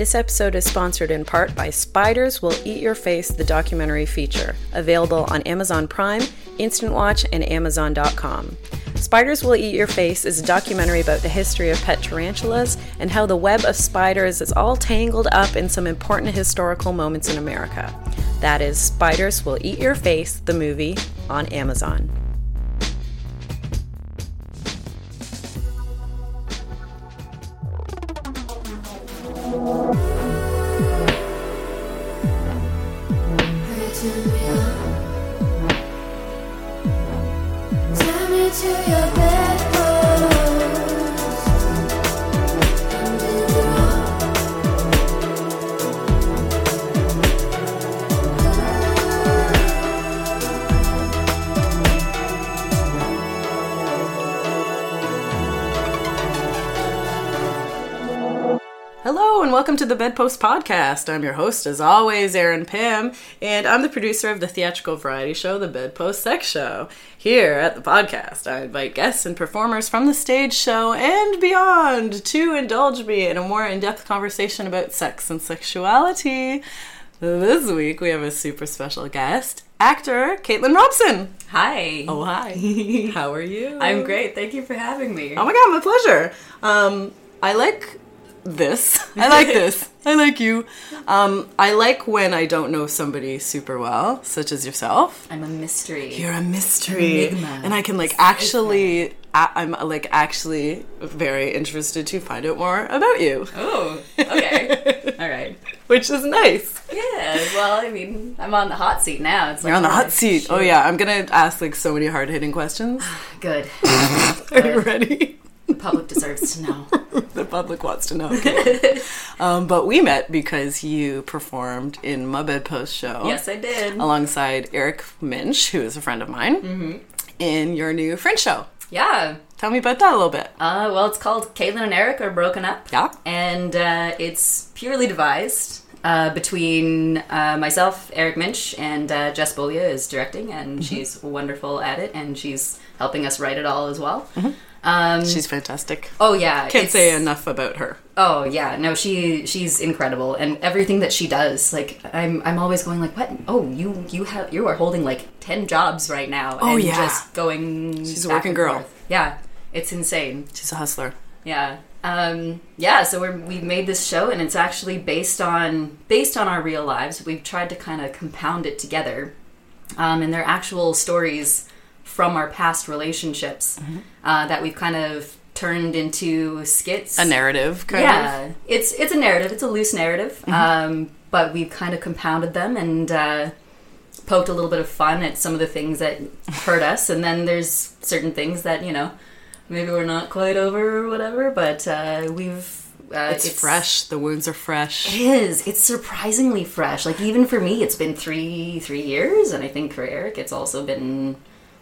This episode is sponsored in part by Spiders Will Eat Your Face, the documentary feature, available on Amazon Prime, Instant Watch, and Amazon.com. Spiders Will Eat Your Face is a documentary about the history of pet tarantulas and how the web of spiders is all tangled up in some important historical moments in America. That is Spiders Will Eat Your Face, the movie, on Amazon. The Bedpost Podcast. I'm your host, as always, Erin Pym, and I'm the producer of the theatrical variety show, The Bedpost Sex Show. Here at the podcast, I invite guests and performers from the stage show and beyond to indulge me in a more in depth conversation about sex and sexuality. This week, we have a super special guest, actor Caitlin Robson. Hi. Oh, hi. How are you? I'm great. Thank you for having me. Oh my god, my pleasure. Um, I like this. I like this. I like you. Um, I like when I don't know somebody super well, such as yourself. I'm a mystery. You're a mystery, Enigma. and I can like actually. I'm like actually very interested to find out more about you, oh, okay. All right. which is nice. Yeah, well, I mean, I'm on the hot seat now. It's like, You're on the oh, hot seat. Oh yeah, I'm gonna ask like so many hard hitting questions. Good. Are you ready? The public deserves to know. the public wants to know. Okay. um, but we met because you performed in my bedpost show. yes, I did. alongside Eric Minch, who is a friend of mine, Mm-hmm. in your new Fringe show. Yeah. Tell me about that a little bit. Uh, well, it's called Caitlin and Eric are broken up. Yeah. And uh, it's purely devised uh, between uh, myself, Eric Minch, and uh, Jess Bolia is directing, and she's wonderful at it, and she's helping us write it all as well. Um, She's fantastic. oh yeah, Can't say enough about her. Oh yeah, no, she she's incredible, and everything that she does, like I'm I'm always going like, what? Oh, you you have you are holding like ten jobs right now, Oh, and yeah. just going. She's a working girl. forth. Yeah, it's insane. She's a hustler. Yeah, um, yeah. So we're, we've made this show, and it's actually based on based on our real lives. We've tried to kind of compound it together, um, and they're actual stories from our past relationships Mm-hmm. uh, that we've kind of turned into skits A narrative, kind yeah, of. it's it's a narrative. It's a loose narrative, um, but we've kind of compounded them and uh, poked a little bit of fun at some of the things that hurt us, and then there's certain things that you know maybe we're not quite over or whatever. But uh, we've uh, It's, fresh. The wounds are fresh. It is. It's surprisingly fresh. Like even for me, it's been three three years, and I think for Eric, it's also been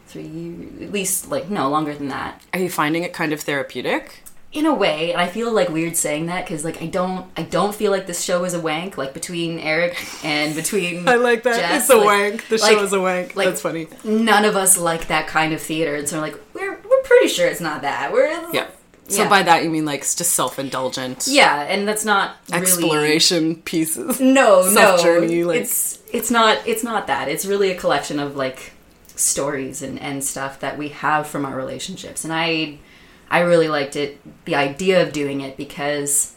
three at least like no longer than that Are you finding it kind of therapeutic? in a way and i feel like weird saying that because like i don't i don't feel like this show is a wank like between eric and between I like that. Jess, it's a like- wank. The like- show is a wank. like- That's funny. none of us like that kind of theater and so we're like we're, we're pretty sure it's not that we're Yeah. So Yeah. by that you mean like it's just self-indulgent yeah and that's not really exploration pieces. no no Self-journey, like- it's it's not it's not that it's really a collection of like stories and and stuff that we have from our relationships. And i i really liked it the idea of doing it because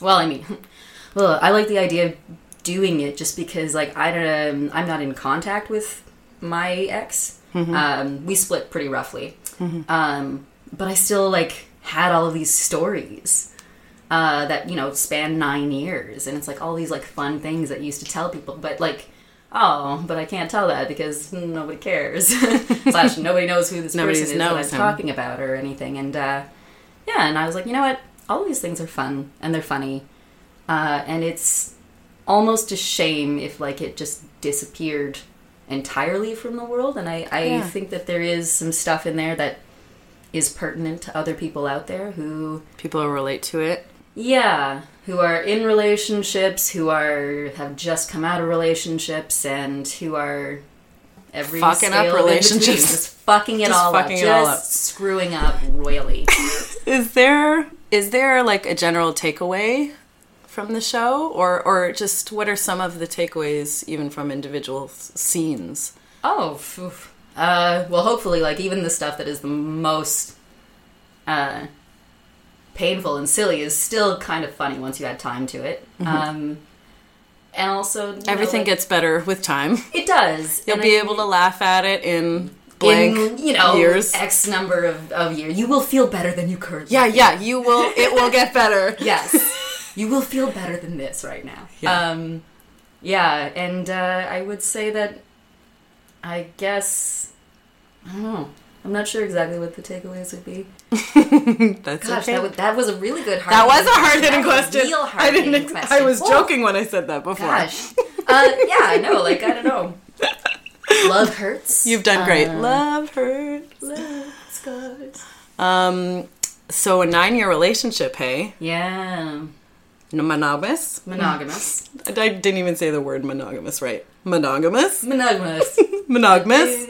well i mean well i like the idea of doing it just because like i don't i'm not in contact with my ex. Um, we split pretty roughly. Um, but i still like had all of these stories uh, that you know span nine years, and it's like all these like fun things that you used to tell people, but like, oh, but I can't tell that because nobody cares. Slash, nobody knows who this Nobody person is that I'm him. talking about or anything. And uh, yeah, and I was like, you know what? All these things are fun and they're funny, uh, and it's almost a shame if like it just disappeared entirely from the world. And I, I Yeah. think that there is some stuff in there that is pertinent to other people out there who People relate to it. yeah, who are in relationships, who are have just come out of relationships, and who are every Fucking up scale in between, relationships. just fucking it Just all fucking up, it all just up. screwing up royally. Is there is there like a general takeaway from the show, or or just what are some of the takeaways even from individual s- scenes? Oh, uh, well, hopefully, like even the stuff that is the most uh, painful and silly is still kind of funny once you add time to it. Um, and also, you know, Everything like, gets better with time. it does. You'll And be I- able to laugh at it in blank in you know years. X number of, of years. You will feel better than you currently. Yeah, yeah, you will. It will get better. Yes, you will feel better than this right now. Yeah. Um, yeah, and uh, I would say that I guess I don't know. I'm not sure exactly what the takeaways would be. That's Gosh, okay. that, would, that was a really good hard. That was a hard hitting that was a question. Real I didn't. Ex- question. I was joking when I said that before. Gosh. Uh, yeah, I know. Like I don't know. Love hurts. You've done great. Uh, Love hurts. love scars. Um, so a nine-year relationship. Hey, Yeah, monogamous. monogamous. I didn't even say the word monogamous right. Monogamous. Monogamous. Monogamous.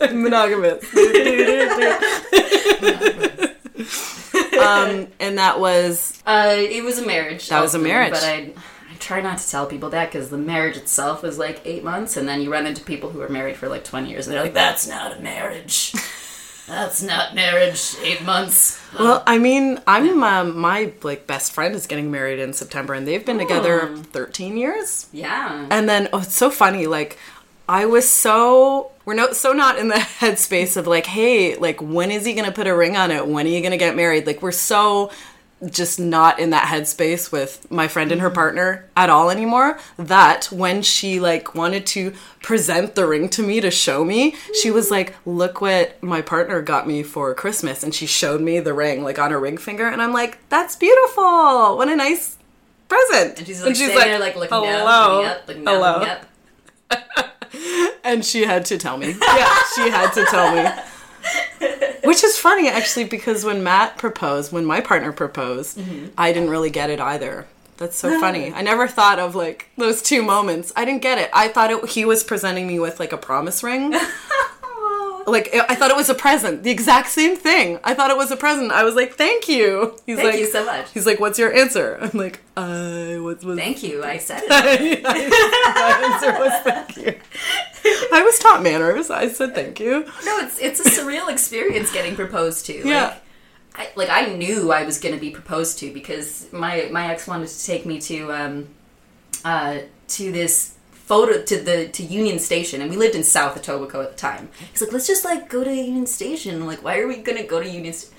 Monogamous. um, and that was Uh, it was a marriage. That was a marriage. But I, I try not to tell people that because the marriage itself was like eight months, and then you run into people who are married for like twenty years, and they're like, "That's not a marriage. That's not marriage. Eight months." well. I mean, I'm um, my like best friend is getting married in September, and they've been together thirteen years. Yeah. And then oh, it's so funny. Like I was so we're no so not in the headspace of like, hey, like when is he gonna put a ring on it? When are you gonna get married? Like we're so just not in that headspace with my friend and her mm-hmm. partner at all anymore that when she like wanted to present the ring to me to show me she was like look what my partner got me for christmas. And she showed me the ring like on her ring finger. And i'm like that's beautiful. What a nice present. And she's like sitting there, like looking down, hello. looking up, looking down, hello. looking up. and she had to tell me. Yeah, she had to tell me. Which is funny actually because when Matt proposed, when my partner proposed, mm-hmm. I didn't really get it either. That's so funny. I never thought of like those two moments. I didn't get it. I thought it, he was presenting me with like a promise ring. like I thought it was a present. The exact same thing. I thought it was a present. I was like, "Thank you." He's Thank like, you so much. He's like, "What's your answer?" I'm like, "Uh, what was Thank you. I said it. my answer was thank you. I was taught manners. I said thank you. No, it's it's a surreal experience getting proposed to. Yeah. Like, I, like I knew I was going to be proposed to because my my ex wanted to take me to um uh to this photo to the to Union Station and we lived in South Etobicoke at the time. He's like, let's just like go to Union Station. I'm like, why are we gonna go to Union? St-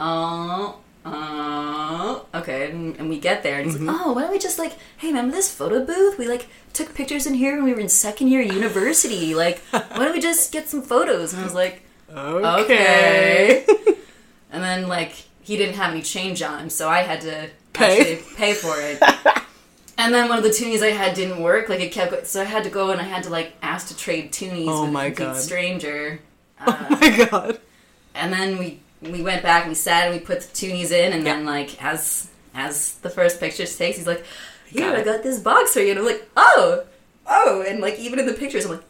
Oh. Oh, okay, and, and we get there, and he's like, mm-hmm. "Oh, why don't we just like, hey, remember this photo booth? We like took pictures in here when we were in second year university. Like, why don't we just get some photos?" And I was like, Okay. and then like he didn't have any change on him, so I had to Pay. actually pay for it. and then one of the toonies I had didn't work. Like it kept, so I had to go and I had to like ask to trade toonies Oh with a complete God. stranger. oh my um, god. And then we we went back and we sat and we put the toonies in, and then like as as the first picture takes, he's like, "Here, Got I got this box for you," and I'm like, "Oh, oh," and like even in the pictures, I'm like,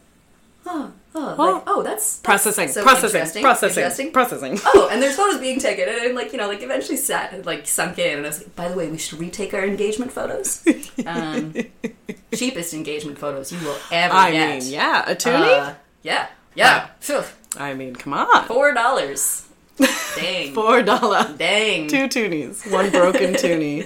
"Oh, oh, Oh. like, oh, that's, that's Processing. so processing. interesting, Processing. interesting." Processing. oh, and there's photos being taken, and I'm like, you know, like eventually sat, like sunk in, and I was like, by the way, we should retake our engagement photos. Um, cheapest engagement photos you will ever I get. mean, yeah, a toonie. Uh, yeah, yeah, Phew. I mean, come on. four dollars. Dang, Four dollar. dang. Two toonies. One broken toonie.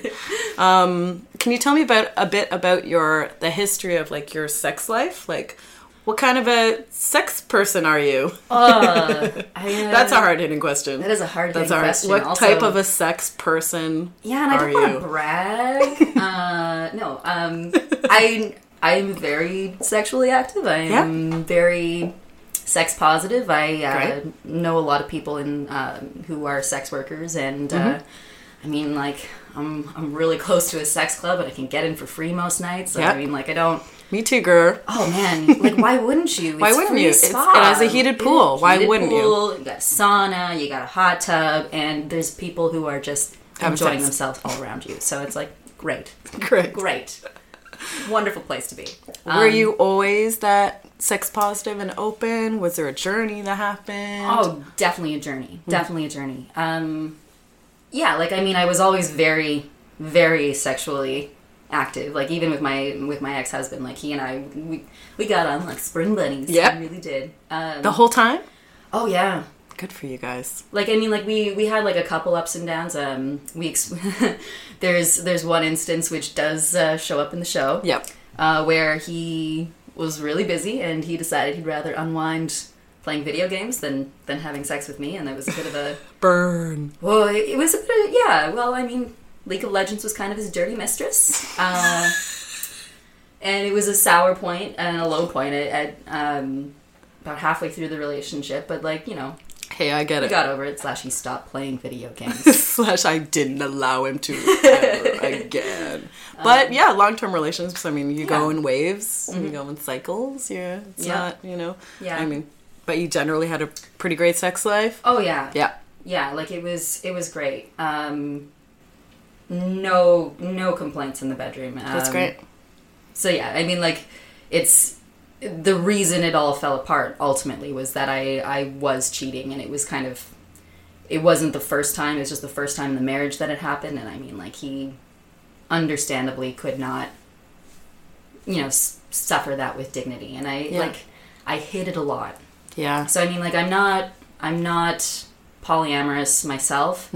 Um, can you tell me about a bit about your the history of like your sex life? Like, what kind of a sex person are you? Uh, I, uh, That's a hard hitting question. That is a hard hitting question. What Also- type of a sex person Yeah, and I don't want to brag. uh, no, um, I I'm very sexually active. I am very sex positive. I uh, know a lot of people in um who are sex workers, and uh, Mm-hmm. I mean, like I'm I'm really close to a sex club, and I can get in for free most nights. So, Yeah. I mean, like I don't. Me too, girl. Oh man, like why wouldn't you? Why It's wouldn't free you? It's- it has a heated pool. Why wouldn't you? pool, You got a sauna, you got a hot tub, and there's people who are just Having enjoying sex. themselves all around you. So it's like great, Great. great, wonderful place to be. Were Um, you always that sex positive and open? Was there a journey that happened? Oh, definitely a journey. Definitely a journey. Um, yeah, like I mean, I was always very very sexually active. Like even with my with my ex husband, like he and I we we got on like spring bunnies. Yeah. we really did. Um, The whole time? oh yeah, Good for you guys. like I mean, like we we had like a couple ups and downs. Um, we ex- there's there's one instance which does uh, show up in the show. Yep. uh, where he was really busy and he decided he'd rather unwind playing video games than than having sex with me, and that was a bit of a Burn. well, it, it was a bit of yeah. Well, I mean, League of Legends was kind of his dirty mistress, uh, and it was a sour point and a low point at, at um, about halfway through the relationship. But like you know, Hey, I get it. got over it. Slash, he stopped playing video games. Slash, I didn't allow him to ever again. But yeah, long term relationships. I mean, you go Um, Yeah. Mm-hmm. in waves, you go in cycles. Yeah, it's Yeah. not, you know. Yeah. I mean, but you generally had a pretty great sex life. oh yeah, Yeah. yeah like it was it was great um no no complaints in the bedroom That's Um, great. so yeah i mean like it's the reason it all fell apart ultimately was that i i was cheating and it was kind of it wasn't the first time it was just the first time in the marriage that it happened and i mean like he understandably could not you know s- suffer that with dignity and i Yeah. like i hid it a lot Yeah. so I mean, like, I'm not, I'm not polyamorous myself.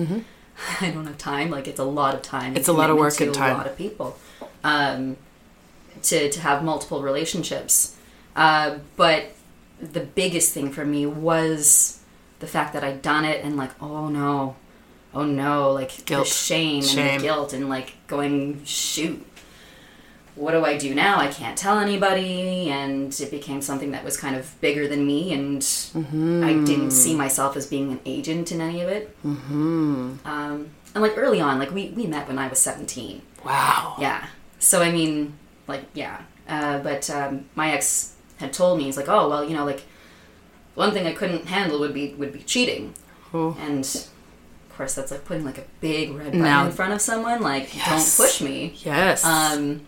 I don't have time. Like, it's a lot of time. It's a lot of work and time. A lot of people, um, to to have multiple relationships. Uh, but the biggest thing for me was the fact that I'd done it and like, oh no, oh no, like Guilt. the shame, and the guilt and like going shoot. What do I do now? I can't tell anybody, and it became something that was kind of bigger than me, and I didn't see myself as being an agent in any of it. Mm-hmm. Um, and like early on, like we we met when I was seventeen. Wow. Yeah. So I mean, like, yeah. Uh, but um, my ex had told me he's like, oh well, you know, like one thing I couldn't handle would be would be cheating, Oh. and of course that's like putting like a big red button in front of someone. Like, Yes. don't push me. Yes. Um,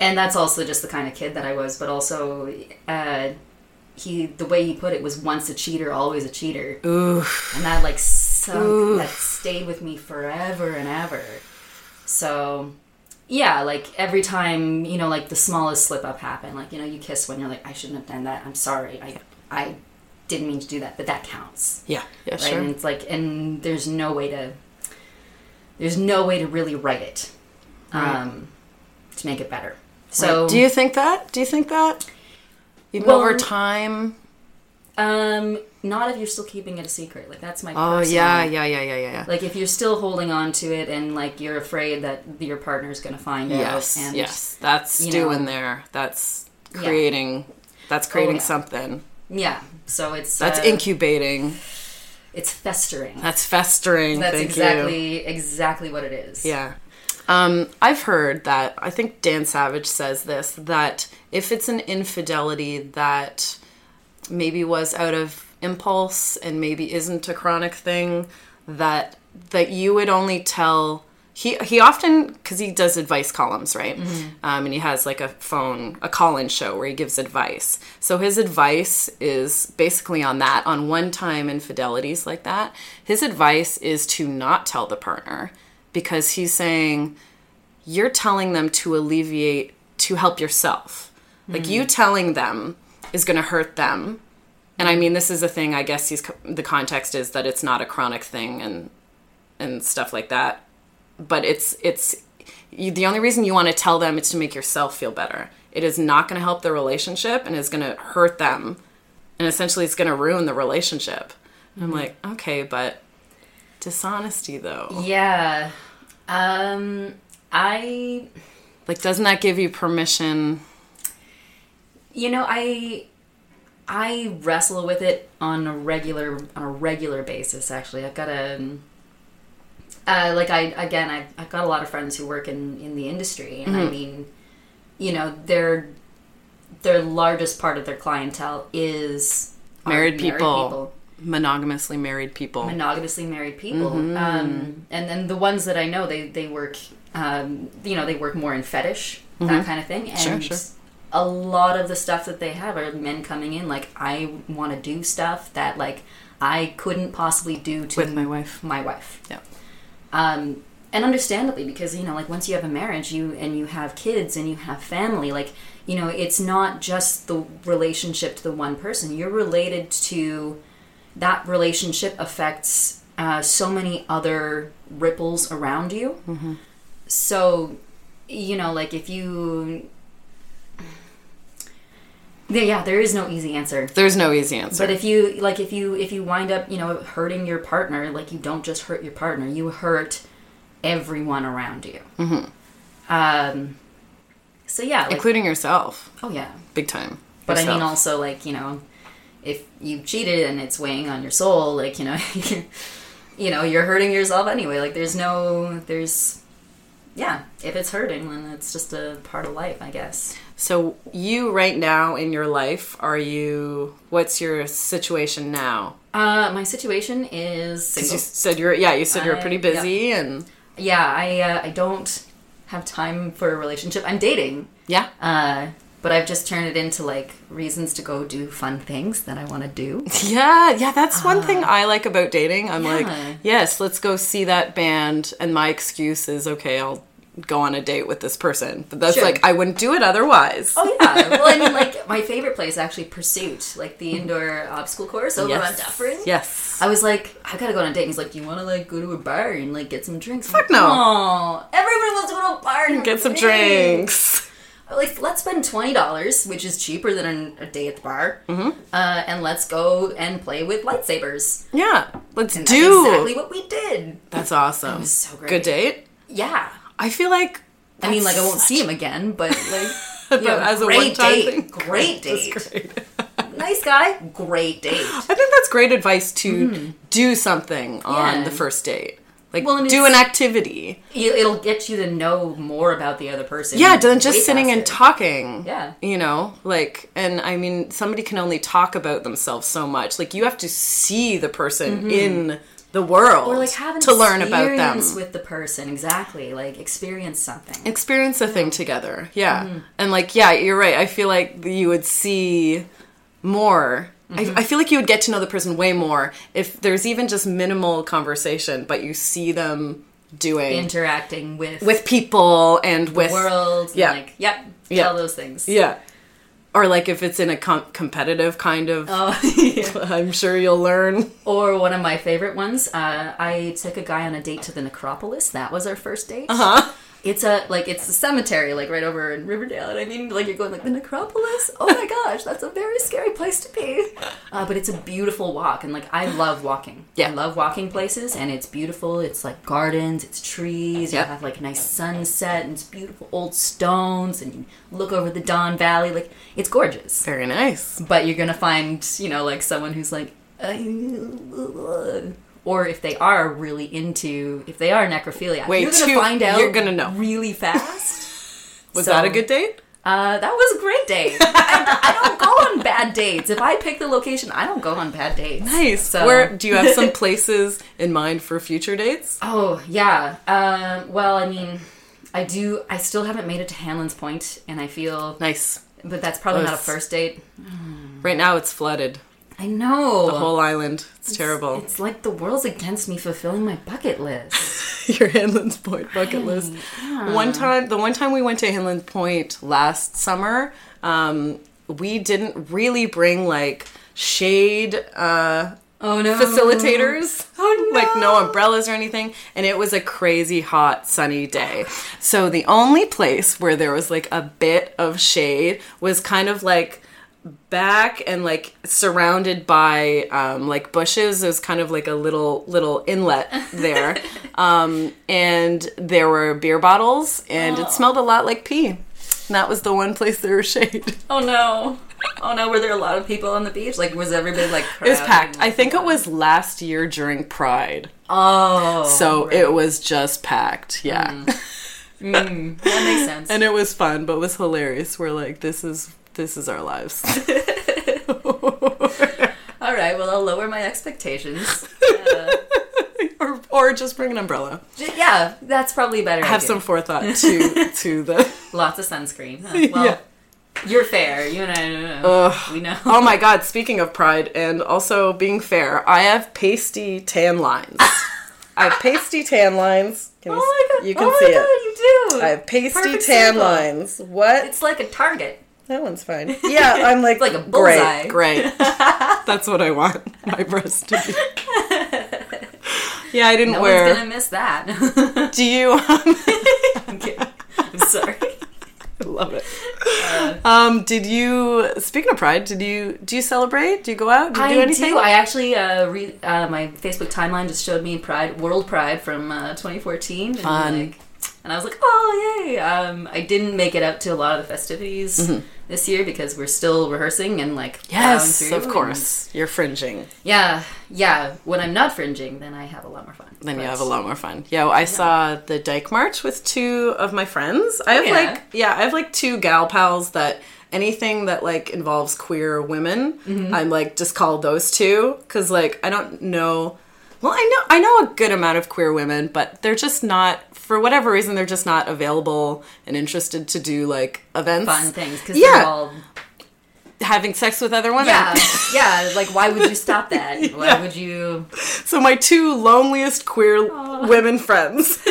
and that's also just the kind of kid that I was, but also uh, he the way he put it was once a cheater, always a cheater Ooh. and that like sunk, Oof. that stayed with me forever and ever. So, yeah, like every time you know, like the smallest slip up happened, like you know, you kiss when you're like, I shouldn't have done that. I'm sorry. I I didn't mean to do that, but that counts, Yeah. Yeah. right? Sure. And it's like, and there's no way to there's no way to really write it Right. um, to make it better. So, do you think that? Do you think that? Even Well, over time. um, not if you're still keeping it a secret. Like that's my Oh personal- yeah, yeah, yeah, yeah, yeah. yeah. Like if you're still holding on to it and like you're afraid that your partner's going to find Yes, out. And yes, that's you doing know- there. That's Yeah. creating. That's creating yeah. something. Yeah. So it's That's uh, incubating. It's festering. That's festering. That's Thank exactly exactly what it is. Yeah. Um, I've heard that. I think Dan Savage says this that if it's an infidelity that maybe was out of impulse and maybe isn't a chronic thing, that that you would only tell. He, he often because he does advice columns right um, and he has like a phone a call-in show where he gives advice so his advice is basically on that on one-time infidelities like that his advice is to not tell the partner because he's saying you're telling them to alleviate to help yourself. Like mm. you telling them is going to hurt them. And i mm. mean this is a thing i guess he's the context is that it's not a chronic thing and and stuff like that. But it's it's you, the only reason you want to tell them is to make yourself feel better. It is not going to help the relationship and is going to hurt them. And essentially it's going to ruin the relationship. And i'm mm. like okay but dishonesty though. Yeah. Um I like doesn't that give you permission? You know, I I wrestle with it on a regular on a regular basis actually. I've got a uh, like I again I've, I've got a lot of friends who work in in the industry and I mean you know their their largest part of their clientele is are married people, monogamously married people. Monogamously married people. Mm-hmm. um, and then the ones that i know they, they work um, you know they work more in fetish that kind of thing. And Mm-hmm. Sure, sure. a lot of the stuff that they have are men coming in like i want to do stuff that like i couldn't possibly do to with my wife. my wife. Yeah. Um, and understandably because you know like once you have a marriage you and you have kids and you have family like you know it's not just the relationship to the one person. You're related to that relationship affects uh, so many other ripples around you so you know like if you yeah, there is no easy answer There's no easy answer. but if you like if you if you wind up you know hurting your partner like you don't just hurt your partner you hurt everyone around you Mm-hmm. um so yeah like, Including yourself. oh yeah Big time. but i mean also like you know if you cheated and it's weighing on your soul like you know you know you're hurting yourself anyway like there's no there's yeah if it's hurting then it's just a part of life i guess So you right now in your life, are you? What's your situation now? uh my situation is single. you said you're. Yeah, you said you're pretty busy, and yeah i uh, i don't have time for a relationship i'm dating yeah, uh but i've just turned it into like reasons to go do fun things that i want to do yeah, yeah. That's one thing uh. I like about dating. I'm like, yes, let's go see that band, and my excuse is okay. I'll go on a date with this person, but that's Sure. like I wouldn't do it otherwise. oh yeah well i mean like my favorite place actually pursuit like the mm-hmm. indoor obstacle course over on Dufferin. Yes. I was like, I gotta go on a date. And he's like, Do you want to like go to a bar and like get some drinks? Fuck no. Oh, everyone wants to go to a bar and Get some have drinks. Like, let's spend twenty dollars, which is cheaper than a, a day at the bar, mm-hmm. uh, and let's go and play with lightsabers. Yeah, let's And do. Exactly what we did. That's awesome. was so great. Good date. Yeah. I feel like. I mean, like I won't see him again, but like, But know, as a date, thing, great date, great. nice guy, great date. I think that's great advice to do something on. Yeah. the first date. Like Well, do an activity. It'll get you to know more about the other person. Yeah, than just sitting and faster. talking. Yeah. You know, like and I mean somebody can only talk about themselves so much. Like you have to see the person in the world Mm-hmm. or like have to learn about them. with the person exactly like experience something experience a thing together. Yeah. Mm-hmm. And like, yeah, you're right. I feel like you would see more. Mm-hmm. I, I feel like you would get to know the person way more if there's even just minimal conversation, but you see them doing interacting with with people and the with world Yeah. like yep Yeah. tell those things Yeah. Or like if it's in a com- competitive kind of, oh, yeah. I'm sure you'll learn. or one of my favorite ones uh, i took a guy on a date to the necropolis that was our first date Uh Huh? It's a like it's a cemetery like right over in riverdale and i mean like you're going like the necropolis oh my gosh that's a very scary place to be uh, but it's a beautiful walk and like i love walking Yeah. i love walking places and it's beautiful it's like gardens it's trees Yep. you have like a nice sunset and it's beautiful old stones and you look over the don valley like it's gorgeous Very nice. but you're gonna find you know like someone who's like "I-" or if they are really into if they are necrophilia Wait, you're gonna two- find out you're gonna know. really fast Was So- that a good date? uh, that was a great date I, I don't go on bad dates if i pick the location i don't go on bad dates Nice. so Where do you have some places in mind for future dates? oh yeah um, well i mean i do i still haven't made it to hanlan's point and i feel Nice. but that's probably not a first date Right now it's flooded. I know The whole island. It's terrible. it's like the world's against me fulfilling my bucket list Your Hanlan's Point bucket list. One time, the one time we went to Hanlan's Point last summer, um, we didn't really bring like shade uh, oh no facilitators. Oh, no. Like no umbrellas or anything. And it was a crazy hot sunny day. So the only place where there was like a bit of shade was kind of like back and like surrounded by um, like bushes. There's kind of like a little little inlet there, um, and there were beer bottles, and it smelled a lot like pee. And that was the one place there was shade. Oh no. Oh no, were there a lot of people on the beach? Like was everybody like It was packed. I think it was last year during Pride, Oh. so it was just packed. Yeah. Mm, that makes sense. and it was fun, but it was hilarious. We're like, this is this is our lives. All right, well I'll lower my expectations. Uh, or, or just bring an umbrella. j- yeah, that's probably better. Have idea. some forethought to to the. lots of sunscreen. Huh? Well, Yeah. you're fair. You and I know. Ugh. We know. Oh my god! Speaking of pride and also being fair, I have pasty tan lines. I have pasty tan lines. Can you, Oh my god! You can oh see my it. You do. I have pasty Perfect tan lines. What? It's like a target. That one's fine. Yeah, I'm like, like a bullseye. great, great. That's what I want my breast to be. Yeah, I didn't No wear. one's gonna miss that. Do you? Um, I'm kidding. I'm sorry. I love it. Um, did you? Speaking of Pride, did you? Do you celebrate? Do you go out? Do you I do anything? do. I actually uh, re- uh, my Facebook timeline just showed me Pride World Pride from uh, 2014. And, like, and I was like, oh yay! Um, I didn't make it out to a lot of the festivities this year because we're still rehearsing and like yes, of and- course. You're fringing. yeah, yeah. When I'm not fringing, then I have a lot more fun. Then you have a lot more fun. Yeah, I saw the Dyke March with two of my friends. I have yeah. like yeah, I have like two gal pals that anything that like involves queer women, Mm-hmm. I'm like just call those two because like I don't know. Well, I know I know a good amount of queer women, but they're just not for whatever reason they're just not available and interested to do like events. fun things because Yeah. they're all Having sex with other women. yeah, yeah. Like, why would you stop that? Why Yeah. would you? So my two loneliest queer women friends.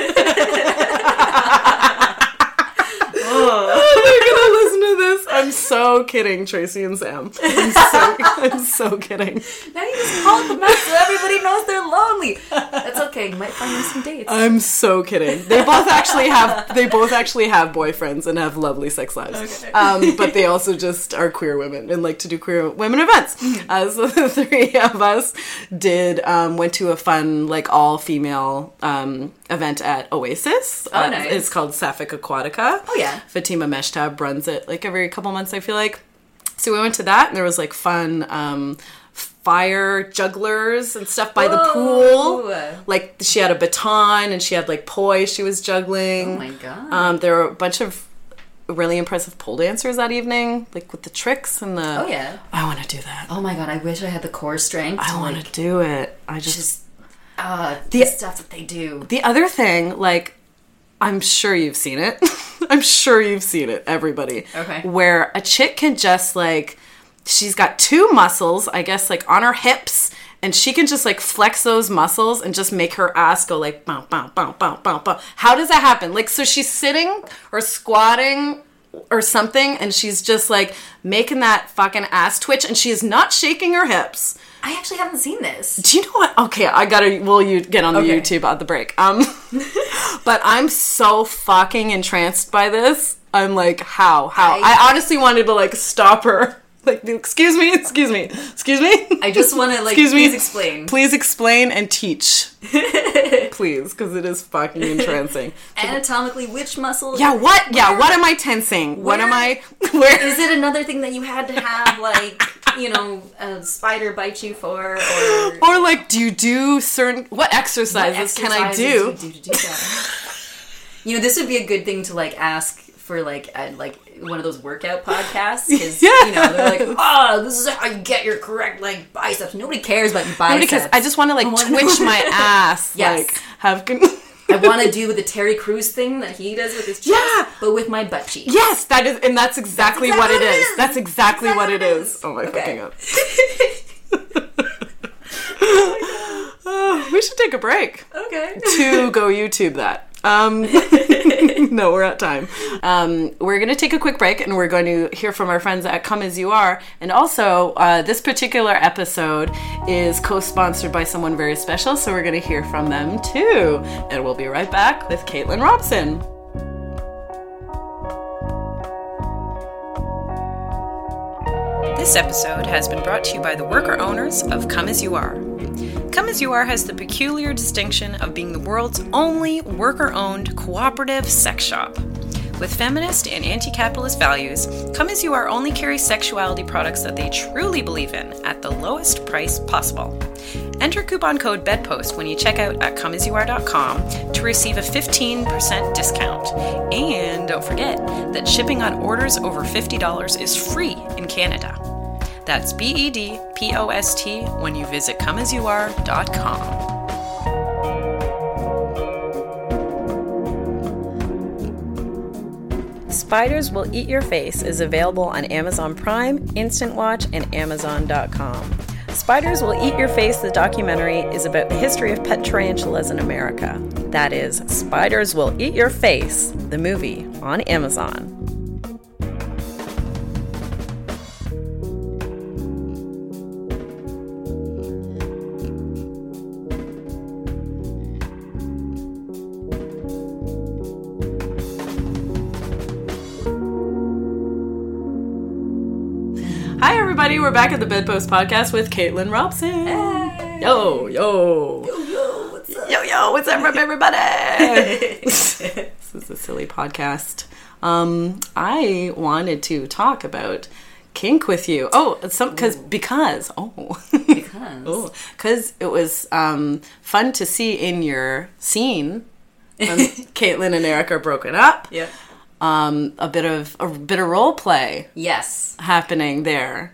oh, they're gonna listen to this. I'm so kidding, Tracy and Sam. I'm so, I'm so kidding. Now you just call them out so everybody knows they're lonely. That's okay. You might find them some dates. I'm so kidding. They both actually have they both actually have boyfriends and have lovely sex lives. Okay. Um, but they also just are queer women and like to do queer women events. Mm-hmm. Uh, so the three of us did um, went to a fun like all female um, event at Oasis. Oh, Uh, nice. It's called Sapphic Aquatica. Oh, yeah. Fatima Meshtab runs it like every couple months. I feel like. So we went to that and there was like fun. Um, fire jugglers and stuff by the pool like she had a baton and she had like poi she was juggling. Oh my god. Um, there were a bunch of really impressive pole dancers that evening, like with the tricks and the. oh yeah. I want to do that. Oh my god. I wish I had the core strength. I to want like to do it. I just, just uh, The- the stuff that they do. the other thing, like, I'm sure you've seen it. I'm sure you've seen it, everybody. Okay. Where a chick can just like, she's got two muscles, I guess, like on her hips. And she can just like flex those muscles and just make her ass go like bow, bow, bow, bow, bow, bow. How does that happen? Like, so she's sitting or squatting or something, and she's just like making that fucking ass twitch, and she is not shaking her hips. I actually haven't seen this. Do you know what? Okay, I gotta. Will you get on the Okay. YouTube at the break? Um, but I'm so fucking entranced by this. I'm like, how? How? I, I- honestly wanted to like stop her. Like, excuse me, excuse me, excuse me. I just want to like Excuse me. please explain. Please explain and teach, please, because it is fucking entrancing. Anatomically, which muscle? Yeah, what? Yeah, what am I tensing? What am I? Where? Is it another thing that you had to have, like, you know, a spider bite you for, or or like, do you do certain? What exercises, what can I exercises do? you do to do that? you know, this would be a good thing to like ask for, like, at, like one of those workout podcasts, because you know they're like, oh, this is how you get your correct like biceps. Nobody cares about your biceps. because I just want to like twitch my ass. Yes. Like have con- I want to do the Terry Crews thing that he does with his chest, Yeah. but with my butt cheeks. Yes, that is, and that's exactly, That's what exactly what it is. is. That's exactly what it is. is. Oh my Okay. fucking god. Oh, we should take a break Okay. to go YouTube that. Um, no, we're at time. Um, we're going to take a quick break and we're going to hear from our friends at Come As You Are. And also, uh, this particular episode is co sponsored by someone very special, so we're going to hear from them too. And we'll be right back with Caitlin Robson. This episode has been brought to you by the worker owners of Come As You Are. Come As You Are has the peculiar distinction of being the world's only worker owned cooperative sex shop. With feminist and anti capitalist values, Come As You Are only carries sexuality products that they truly believe in at the lowest price possible. Enter coupon code BEDPOST when you check out at comeasyouare.com to receive a 15% discount. And don't forget that shipping on orders over $50 is free in Canada. That's B E D P O S T when you visit comeasyouare.com. Spiders Will Eat Your Face is available on Amazon Prime, Instant Watch, and Amazon.com. Spiders Will Eat Your Face, the documentary, is about the history of pet tarantulas in America. That is Spiders Will Eat Your Face, the movie on Amazon. Everybody. We're back at the Bedpost Podcast with Caitlin Robson. Yo, yo. Yo, yo, what's up? Yo, yo, what's up, everybody? this is a silly podcast. Um, I wanted to talk about kink with you. Oh, some because because oh Because. oh because it was um, fun to see in your scene. When Caitlin and Eric are broken up. Yep. Um, a bit of a bit of role play Yes. happening there.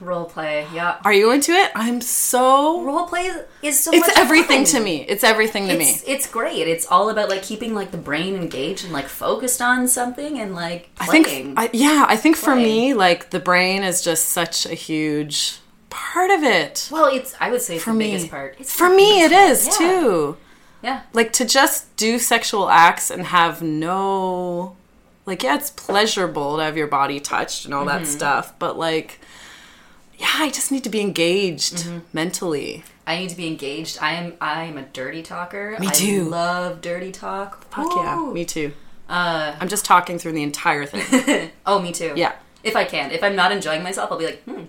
Role play. Yeah. Are you into it? I'm so. Role play is so It's everything fun. to me. It's everything to me. It's, it's great. It's all about like keeping like the brain engaged and like focused on something and like I think, I, yeah, I think for me, like the brain is just such a huge part of it. well, it's I would say it's For the me, biggest part. It's for me, it is. Yeah. too. Yeah. Like to just do sexual acts and have no, like, yeah, it's pleasurable to have your body touched and all Mm-hmm. that stuff, but like, yeah, I just need to be engaged Mm-hmm. mentally. I need to be engaged. I am I am a dirty talker. Me I too. love dirty talk. Fuck yeah, me too. Uh, I'm just talking through the entire thing. oh, me too. Yeah. If I can. If I'm not enjoying myself, I'll be like, hmm.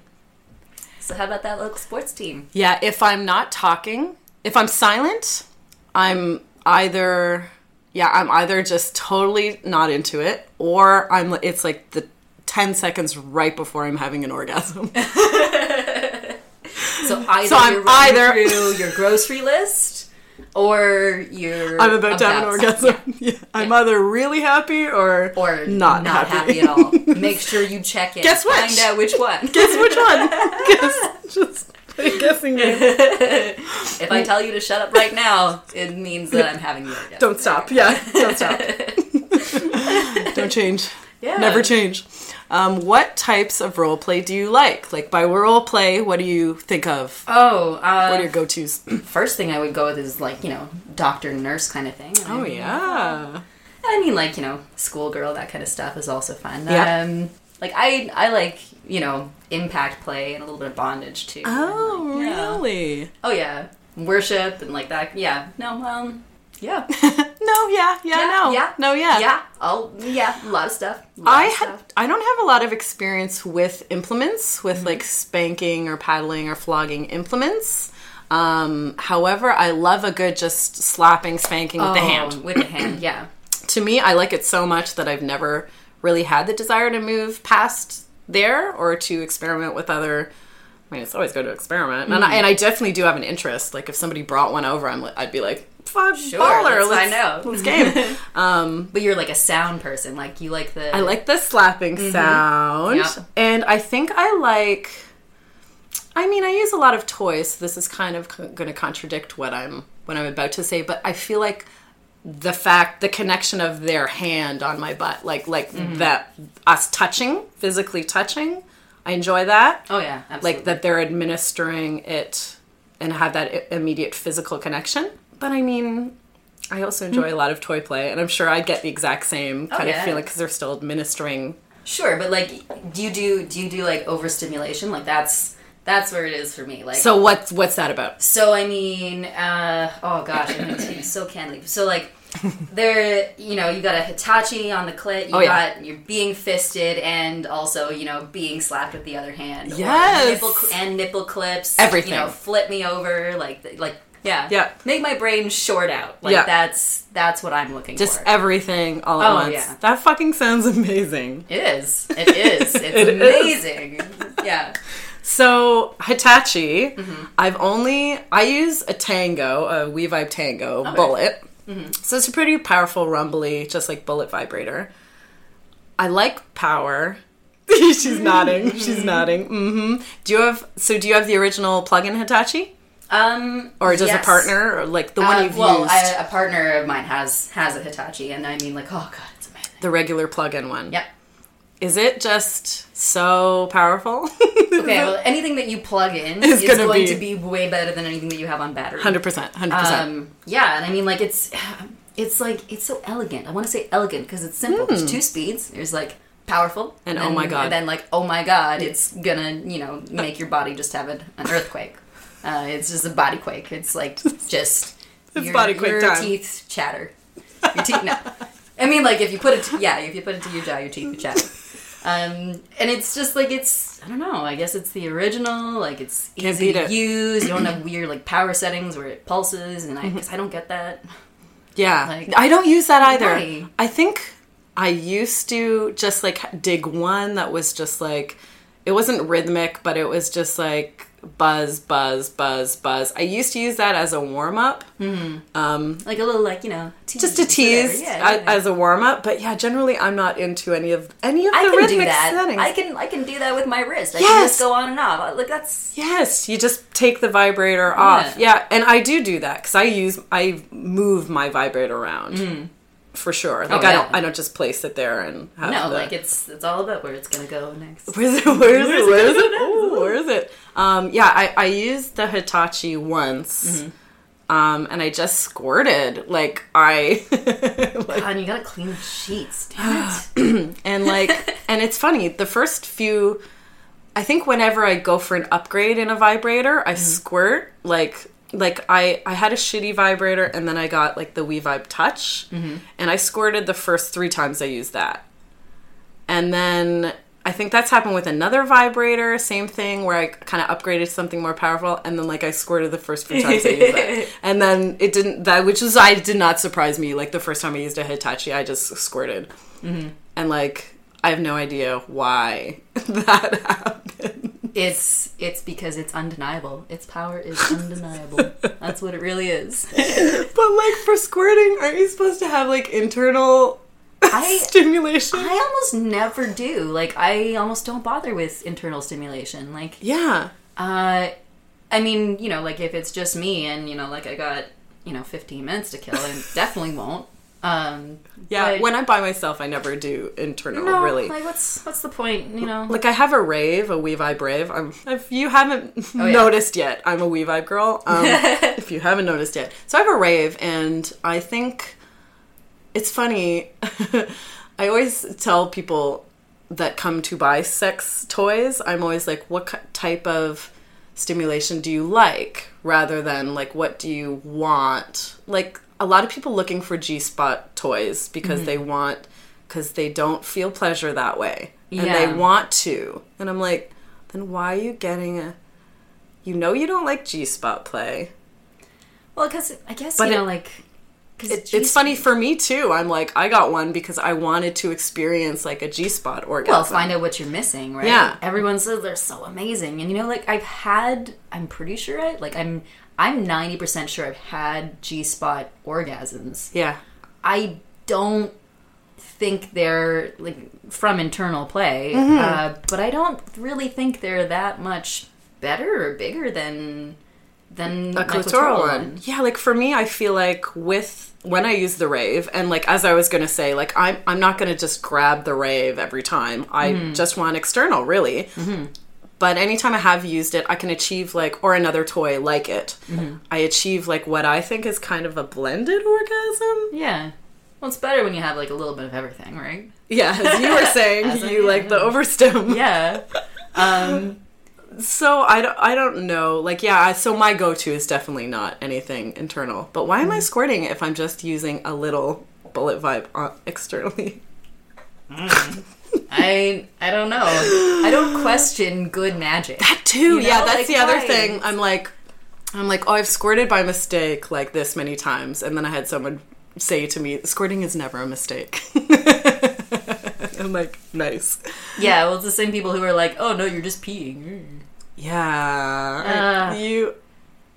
So how about that local sports team? Yeah, if I'm not talking, if I'm silent, I'm either yeah, I'm either just totally not into it or I'm it's like the 10 seconds right before I'm having an orgasm. So either So I'm you're either- through your grocery list or you're I'm about to have an orgasm. Yeah. I'm either really happy or or not, not happy. happy. at all. Make sure you check it. Guess which? Find out which one. Guess which one? Guess just play a guessing game. if I tell you to shut up right now, it means that I'm having you. Don't stop. Yeah, don't stop. don't change. Yeah. Never change. Um, what types of role play do you like? Like by role play, what do you think of? Oh, uh, What are your go tos? first thing I would go with is like you know doctor nurse kind of thing. Oh yeah. I mean, like you know, schoolgirl, that kind of stuff is also fun. Yeah. Um, like I, I like you know impact play and a little bit of bondage too. Oh Like, yeah. really? Oh yeah, worship and like that. Yeah. No. Um. Yeah. no, yeah, yeah, no, Yeah. no, yeah. Yeah. Oh yeah. A lot of stuff. Lot I of had stuff. I don't have a lot of experience with implements, with Mm-hmm. like spanking or paddling or flogging implements. Um, however, I love a good just slapping, spanking with the Oh, hand. With the hand. Yeah. to me, I like it so much that I've never really had the desire to move past there or to experiment with other. I mean, it's always good to experiment, and, Mm. I, and I definitely do have an interest. Like if somebody brought one over, I'm I'd be like, "Fuck, Sure, baller, let's let's find out." let's game." um, But you're like a sound person. Like you like the. I like the slapping sound, Mm-hmm. Yep. and I think I like. I mean, I use a lot of toys. So this is kind of going to contradict what I'm what I'm about to say, but I feel like the fact the connection of their hand on my butt, like like Mm-hmm. that us touching, physically touching, I enjoy that. Oh yeah. Absolutely. Like that they're administering it and have that immediate physical connection. But I mean, I also enjoy a lot of toy play, and I'm sure I get the exact same kind Hmm. Oh, yeah. of feeling because they're still administering Sure, but like, do you do do you do like overstimulation? Like that's that's where it is for me. Like, So what's what's that about? so I mean, uh, oh gosh, I'm so candidly. So like, there, you know, you got a Hitachi on the clit. You Oh, yeah. got you're being fisted, and also you know being slapped with the other hand. Yes. nipple cl- and nipple clips. Everything. You know, flip me over. Like like yeah Yeah. Make my brain short out. Like Yeah. that's that's what I'm looking Just for. Just everything all at Oh, once. yeah. That fucking sounds amazing. it is. It is. It's It is. amazing. Yeah. So Hitachi, Mm-hmm. I've only I use a Tango, a WeVibe Tango bullet. Mm-hmm. So it's a pretty powerful, rumbly, just like bullet vibrator. I like power. She's nodding. She's nodding. hmm Do you have so? Do you have the original plug-in Hitachi, Um, or does yes. a partner, or like the one Uh, you've well, used, I, a partner of mine has has a Hitachi, and I mean, like, oh god, it's amazing. the regular plug-in one? Yep. Is it just so powerful? Okay, well, anything that you plug in It's is gonna be- to be way better than anything that you have on battery. Hundred percent, hundred percent. Um, yeah, and I mean, like it's it's like it's so elegant. I want to say elegant because it's simple. There's two speeds. There's like powerful Hmm. And oh my God. and then like oh my god, it's gonna you know make your body just have an, an earthquake. Uh, it's just a body quake. It's like just It's your, body quake your time. teeth chatter. Your teeth no. I mean, like if you put it, to, yeah, if you put it to your jaw, your teeth would chatter. Um, and it's just like it's I don't know. I guess it's the original. Like it's Can't easy to it. use. You don't have weird like power settings where it pulses, and I Mm-hmm. guess I don't get that. Yeah, Like- I don't use that either. Why? I think I used to just like dig one that was just like it wasn't rhythmic, but it was just like buzz, buzz, buzz, buzz. I used to use that as a warm up, mm-hmm. um, Like a little like you know tease, just to tease. Yeah, uh, yeah. as a warm up. But yeah, generally I'm not into any of any of the I can rhythmic do that. settings. I can I can do that with my wrist. I Yes. can just go on and off. Uh, like that's Yes, you just take the vibrator off. Yeah, and I do do that because I use I move my vibrator around mm. For sure. Like Oh, I don't I don't just place it there and have no, the, like it's it's all about where it's gonna go next. Where's it? Where is it? Where is it? Ooh, where is it? Um, yeah, I, I used the Hitachi once, um, and I just squirted. Like I, like, God, and you gotta clean the sheets. Damn it. and like, and it's funny. The first few, I think, whenever I go for an upgrade in a vibrator, I squirt. Like, like I I had a shitty vibrator, and then I got like the WeVibe Touch, mm-hmm. and I squirted the first three times I used that. And then I think that's happened with another vibrator, same thing where I kind of upgraded to something more powerful, and then like I squirted the first few times I used that, and then it didn't that which was I did not surprise me. Like the first time I used a Hitachi, I just squirted, mm-hmm. and like I have no idea why that happened. It's it's because it's undeniable. Its power is undeniable. That's what it really is. But like for squirting, aren't you supposed to have like internal I stimulation? I almost never do. Like I almost don't bother with internal stimulation. Like yeah. uh I mean, you know, like if it's just me and you know, like I got, you know, 15 minutes to kill, I definitely won't. Um Yeah, but- when I'm by myself, I never do internal. no, really, like what's what's the point, you know? Like I have a rave, a WeVibe rave. I'm, if you haven't Oh, yeah. noticed yet, I'm a WeVibe girl. Um, if you haven't noticed yet, so I have a rave, and I think it's funny. I always tell people that come to buy sex toys. I'm always like, what type of stimulation do you like, rather than like, what do you want? Like a lot of people looking for G spot toys because Mm-hmm. they want because they don't feel pleasure that way and Yeah. they want to. And I'm like, then why are you getting a? You know you don't like G spot play. Well, cuz I guess But you know like It, it's funny for me too. I'm like, I got one because I wanted to experience like a G spot orgasm. Well, find out what you're missing, right? Yeah. Everyone says they're so amazing, and you know, like I've had, I'm pretty sure I like I'm, I'm ninety percent sure I've had G spot orgasms. yeah, I don't think they're like from internal play, Mm-hmm. uh, but I don't really think they're that much better or bigger than than a clitoral one. Yeah, like for me, I feel like with when I use the rave, and like as I was gonna say, like I'm I'm not gonna just grab the rave every time. I Mm-hmm. just want external, really. But anytime I have used it, I can achieve like or another toy like it. Mm-hmm. I achieve like what I think is kind of a blended orgasm. Yeah. Well, it's better when you have like a little bit of everything, right? Yeah, as you were saying, As I- you like the overstim. Yeah. Um, So I don't, I don't know. Like, yeah, I- so my go to is definitely not anything internal. But why am I squirting if I'm just using a little bullet vibe on, externally? I I don't know. I don't question good magic. That too. You know, yeah, that's like, the other why? thing. I'm like, I'm like, oh, I've squirted by mistake like this many times, and then I had someone say to me, "Squirting is never a mistake." I'm like, nice. Yeah, well, it's the same people who are like, "Oh no, you're just peeing." Yeah, Uh. you.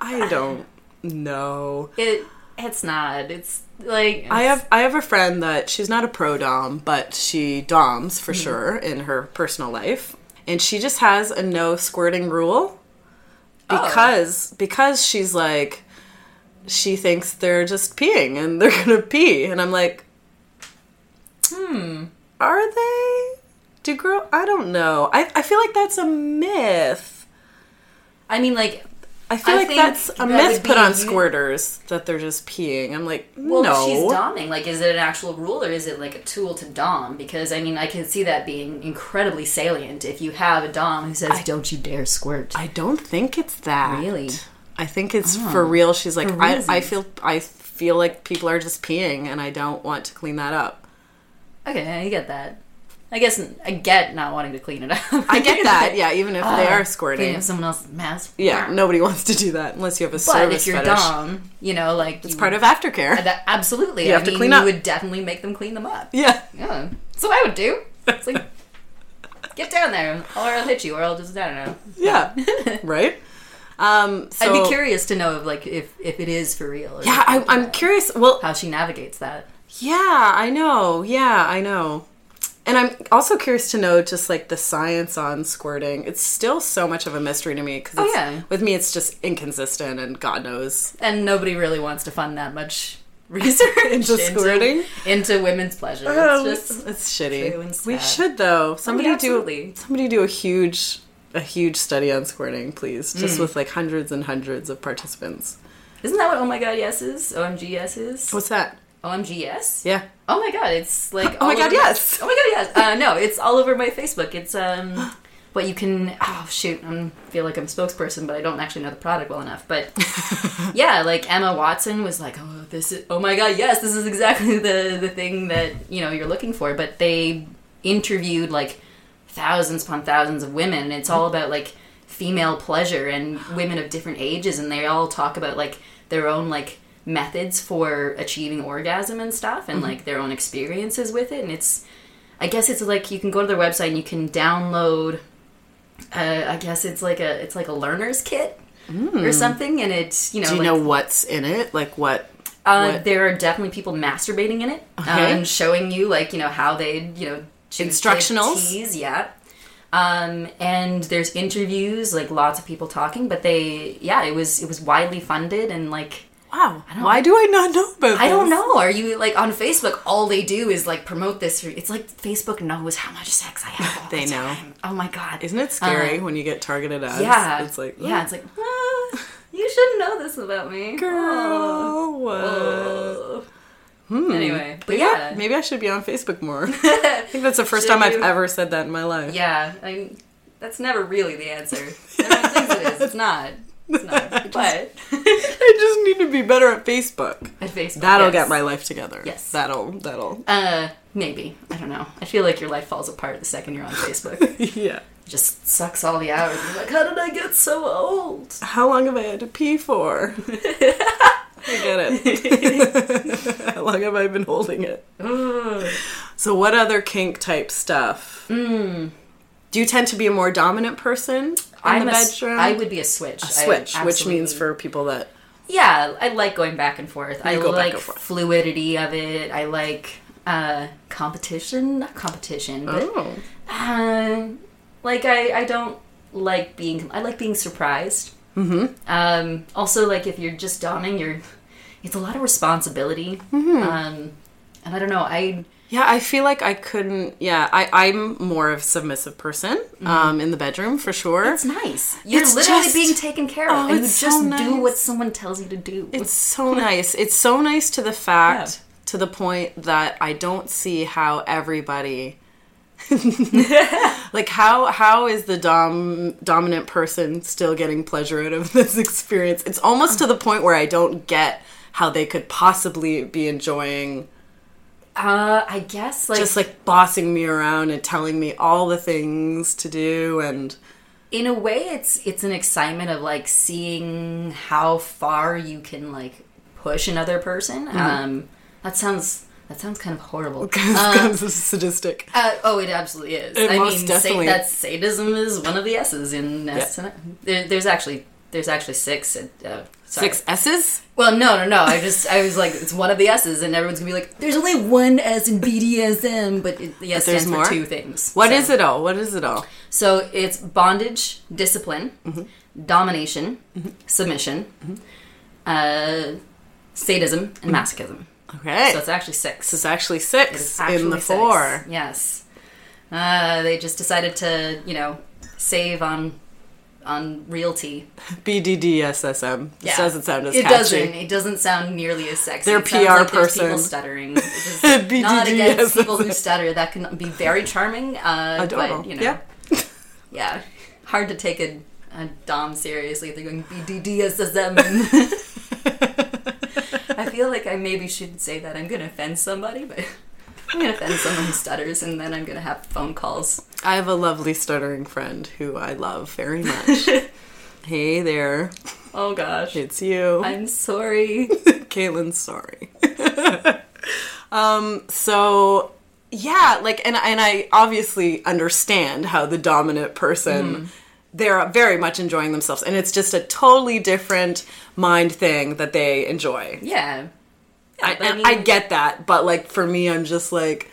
I don't know. It it's not. It's like I have I have a friend that she's not a pro dom, but she doms for Mm-hmm. sure in her personal life, and she just has a no squirting rule Oh. because because she's like she thinks they're just peeing and they're gonna pee, and I'm like, hmm, are they? Do girl? I don't know. I I feel like that's a myth. I mean, like, I feel I like that's a that myth put on squirters that they're just peeing. I'm like, well, no. she's doming, like, is it an actual rule or is it like a tool to dom? Because I mean, I can see that being incredibly salient if you have a dom who says, "Don't you dare squirt." I don't think it's that. Really? I think it's oh. for real. She's like, I, I feel I feel like people are just peeing, and I don't want to clean that up. Okay, I get that. I guess I get not wanting to clean it up. I get that. Yeah, even if they are Cleaning squirting. up someone else's mess. Yeah, nobody wants to do that unless you have a But service if you're fetish. dom, you know, like It's part of aftercare. that, absolutely. You have I to mean, clean you up. would definitely make them clean them up. Yeah. Yeah, what I would do. It's like, get down there, or I'll hit you, or I'll just I don't know. Yeah. right. Um. So, I'd be curious to know if like if if it is for real. Yeah, I, I'm curious. Well, how she navigates that. yeah, I know. Yeah, I know. And I'm also curious to know just like the science on squirting. It's still so much of a mystery to me because Oh, yeah. with me it's just inconsistent and God knows. And nobody really wants to fund that much research Into squirting? into women's pleasure. Oh, It's just it's shitty. We should though. Somebody do absolutely. somebody do a huge a huge study on squirting, please. Mm. Just with like hundreds and hundreds of participants. isn't that what Oh my God Yes is? OMG Yes is? What's that? OMG Yes? Yeah. Oh my God! It's like Oh my God, yes. Oh my God! Yes. Uh, no, it's all over my Facebook. It's um. But you can oh shoot I feel like I'm a spokesperson but I don't actually know the product well enough but yeah like Emma Watson was like oh this is oh my god yes this is exactly the the thing that you know you're looking for but they interviewed like thousands upon thousands of women and it's all about like female pleasure and women of different ages and they all talk about like their own like methods for achieving orgasm and stuff and like their own experiences with it and it's I guess it's like you can go to their website and you can download. Uh, I guess it's like a it's like a learner's kit or something, and it's you know. Do you like, know what's in it? Like what? uh, there are definitely people masturbating in it Okay. uh, and showing you like you know how they you know Instructionals? tease, yeah. Um, and there's interviews, like lots of people talking, but they yeah, it was it was widely funded and like Wow. Why do I not know about I don't know. Are you like on Facebook? All they do is like promote this. It's like Facebook knows how much sex I have. All They the know. time. Oh my god! Isn't it scary when you get targeted ads? Yeah, It's like, yeah, it's like ah, you should know this about me, girl, what? Oh. Anyway, but Maybe, yeah, maybe I should be on Facebook more. I think that's the first Should time I've you? ever said that in my life. yeah. I, that's never really the answer. Everyone thinks it is. It's not. It's not. But I just need to be better at Facebook. at Facebook, That'll yes. get my life together. Yes. That'll that'll Uh, maybe I don't know. I feel like your life falls apart the second you're on Facebook. Yeah. Just sucks all the hours. You're like, how did I get so old? How long have I had to pee for? I get it. How long have I been holding it? Ugh. So what other kink type stuff? Hmm. Do you tend to be a more dominant person I'm the bedroom? I would be a switch. a I switch, which means for people that yeah, I like going back and forth. I go back like forth. fluidity of it. I like uh, competition, not competition, but oh uh, like I, I don't like being. I like being surprised. Mm-hmm. Um, also, like if you're just doming, you're. It's a lot of responsibility. Mm-hmm. Um, and I don't know. I yeah, I feel like I couldn't. Yeah, I, I'm more of a submissive person um, in the bedroom for sure. Mm-hmm. it's nice. You're It's literally just- being taken care of, Oh, and you just so do what someone tells you to do. It's so nice. It's so nice to the fact, Yeah. to the point that I don't see how everybody. like how how is the dom dominant person still getting pleasure out of this experience? It's almost to the point where I don't get how they could possibly be enjoying uh, I guess like just like bossing me around and telling me all the things to do and in a way it's it's an excitement of like seeing how far you can like push another person. Mm-hmm. um that sounds that sounds kind of horrible. Kind of sadistic. uh, oh it absolutely is. It i mean definitely- sa- that sadism is one of the s's in S- there, there's actually there's actually six uh, sorry. Six S's? well no no no i just i was like it's one of the s's and everyone's gonna be like there's only one s in bdsm but it, the s there's stands more? for two things What So- is it all? What is it all? So it's bondage, discipline, domination, submission, uh, sadism, and masochism. Okay. So it's actually six. It's actually six It's in the six. four. Yes. Uh, they just decided to, you know, save on on realty. BDDSSM. It doesn't sound as it catchy. doesn't. It doesn't sound nearly as sexy. Their It PR like there's people person. stuttering. Not against people who stutter. That can be very charming. Uh, Adorable. But, you know, Yeah. yeah, hard to take a, a dom seriously. If they're going BDDSSM. I feel like I maybe should say that. I'm going to offend somebody, but I'm to offend someone who stutters, and then I'm to have phone calls. I have a lovely stuttering friend who I love very much. hey there, Oh gosh, it's you. I'm sorry. Caitlin's sorry. um, so yeah, like and and I obviously understand how the dominant person they're very much enjoying themselves and it's just a totally different mind thing that they enjoy. Yeah. I, I and I get that, but like for me I'm just like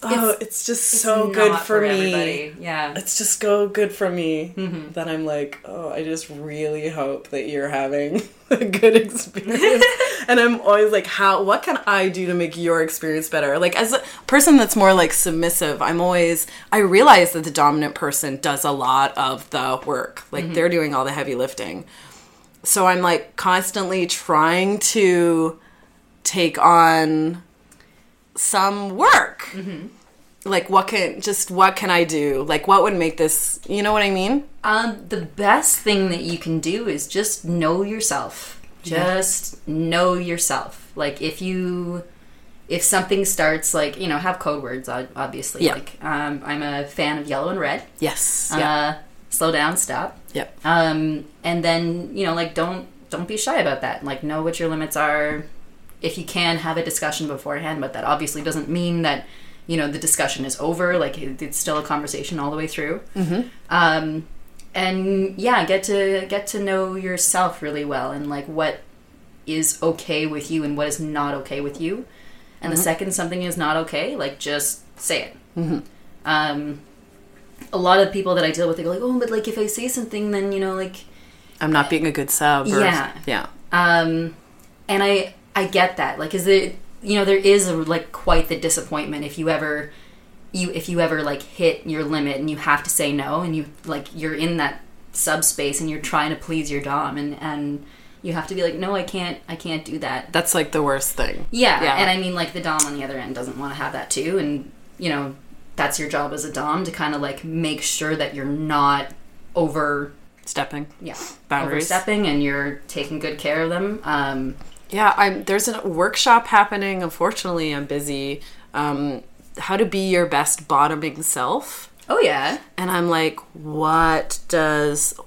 oh, it's, just so It's good not for, me. everybody. Yeah. It's just so good for me Mm-hmm. that I'm like, oh, I just really hope that you're having a good experience. and I'm always like, how, what can I do to make your experience better? Like, as a person that's more like submissive, I'm always, I realize that the dominant person does a lot of the work. Like, Mm-hmm. they're doing all the heavy lifting. So I'm like constantly trying to take on some work Mm-hmm. like what can just what can i do like what would make this you know what i mean Um, the best thing that you can do is just know yourself. Just know yourself. Like if you if something starts like, you know, have code words obviously. Yeah. Like um, I'm a fan of yellow and red. yes yeah Uh, slow down, stop. yep Um, and then, you know, like don't don't be shy about that. Like know what your limits are. If you can have a discussion beforehand, but that obviously doesn't mean that you know the discussion is over. Like it, it's still a conversation all the way through. Mm-hmm. Um, and yeah, get to get to know yourself really well and like what is okay with you and what is not okay with you. And the second something is not okay, like just say it. Um, a lot of people that I deal with, they go like, "Oh, but like if I say something, then you know, like." i'm not being a good sub or, Yeah. yeah Um, and I I get that, like, is it you know there is a, like quite the disappointment if you ever you if you ever like hit your limit and you have to say no and you like you're in that subspace and you're trying to please your dom and and you have to be like no I can't I can't do that that's like the worst thing yeah, Yeah. and I mean, like the dom on the other end doesn't want to have that too, and you know that's your job as a dom to kind of like make sure that you're not over, stepping yeah, Boundaries. overstepping, and you're taking good care of them. Um, yeah i'm there's a workshop happening. Unfortunately i'm busy. Um how to be your best bottoming self. Oh yeah, and i'm like what does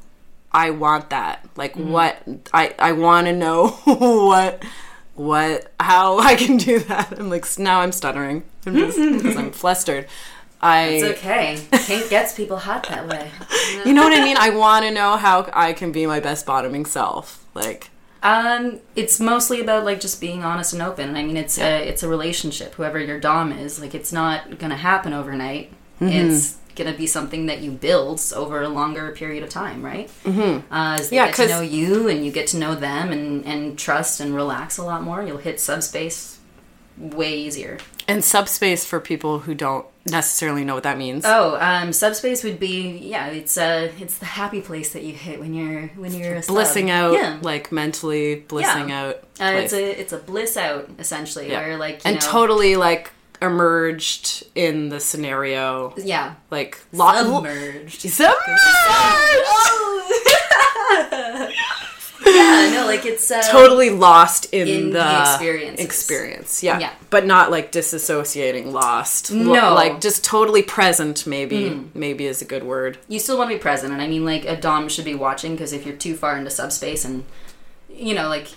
i want that? Like what i i want to know what what how i can do that. I'm like now i'm stuttering. I'm just because i'm flustered. I it's okay. Paint gets people hot that way. you know what i mean? I want to know how i can be my best bottoming self. Like Um, it's mostly about like just being honest and open. I mean, it's a it's a relationship. Whoever your dom is, like, it's not gonna happen overnight. It's gonna be something that you build over a longer period of time, right? Mm-hmm. Uh, as they Yeah, get to 'cause- know you and you get to know them and and trust and relax a lot more, you'll hit subspace way easier. and subspace for people who don't necessarily know what that means Oh, um, subspace would be yeah. It's uh, it's the happy place that you hit when you're when you're blissing out Yeah. like mentally blissing Yeah. out Uh, it's a it's a bliss out essentially, Yeah. where like you and know, totally like emerged in the scenario yeah like lo- submerged. submerged! yeah, no, like it's uh, totally lost in, In the, the experience yeah. Yeah. but not like disassociating lost No. Mm. like just totally present maybe maybe is a good word You still want to be present, and I mean, like a dom should be watching because if you're too far into subspace, and you know, like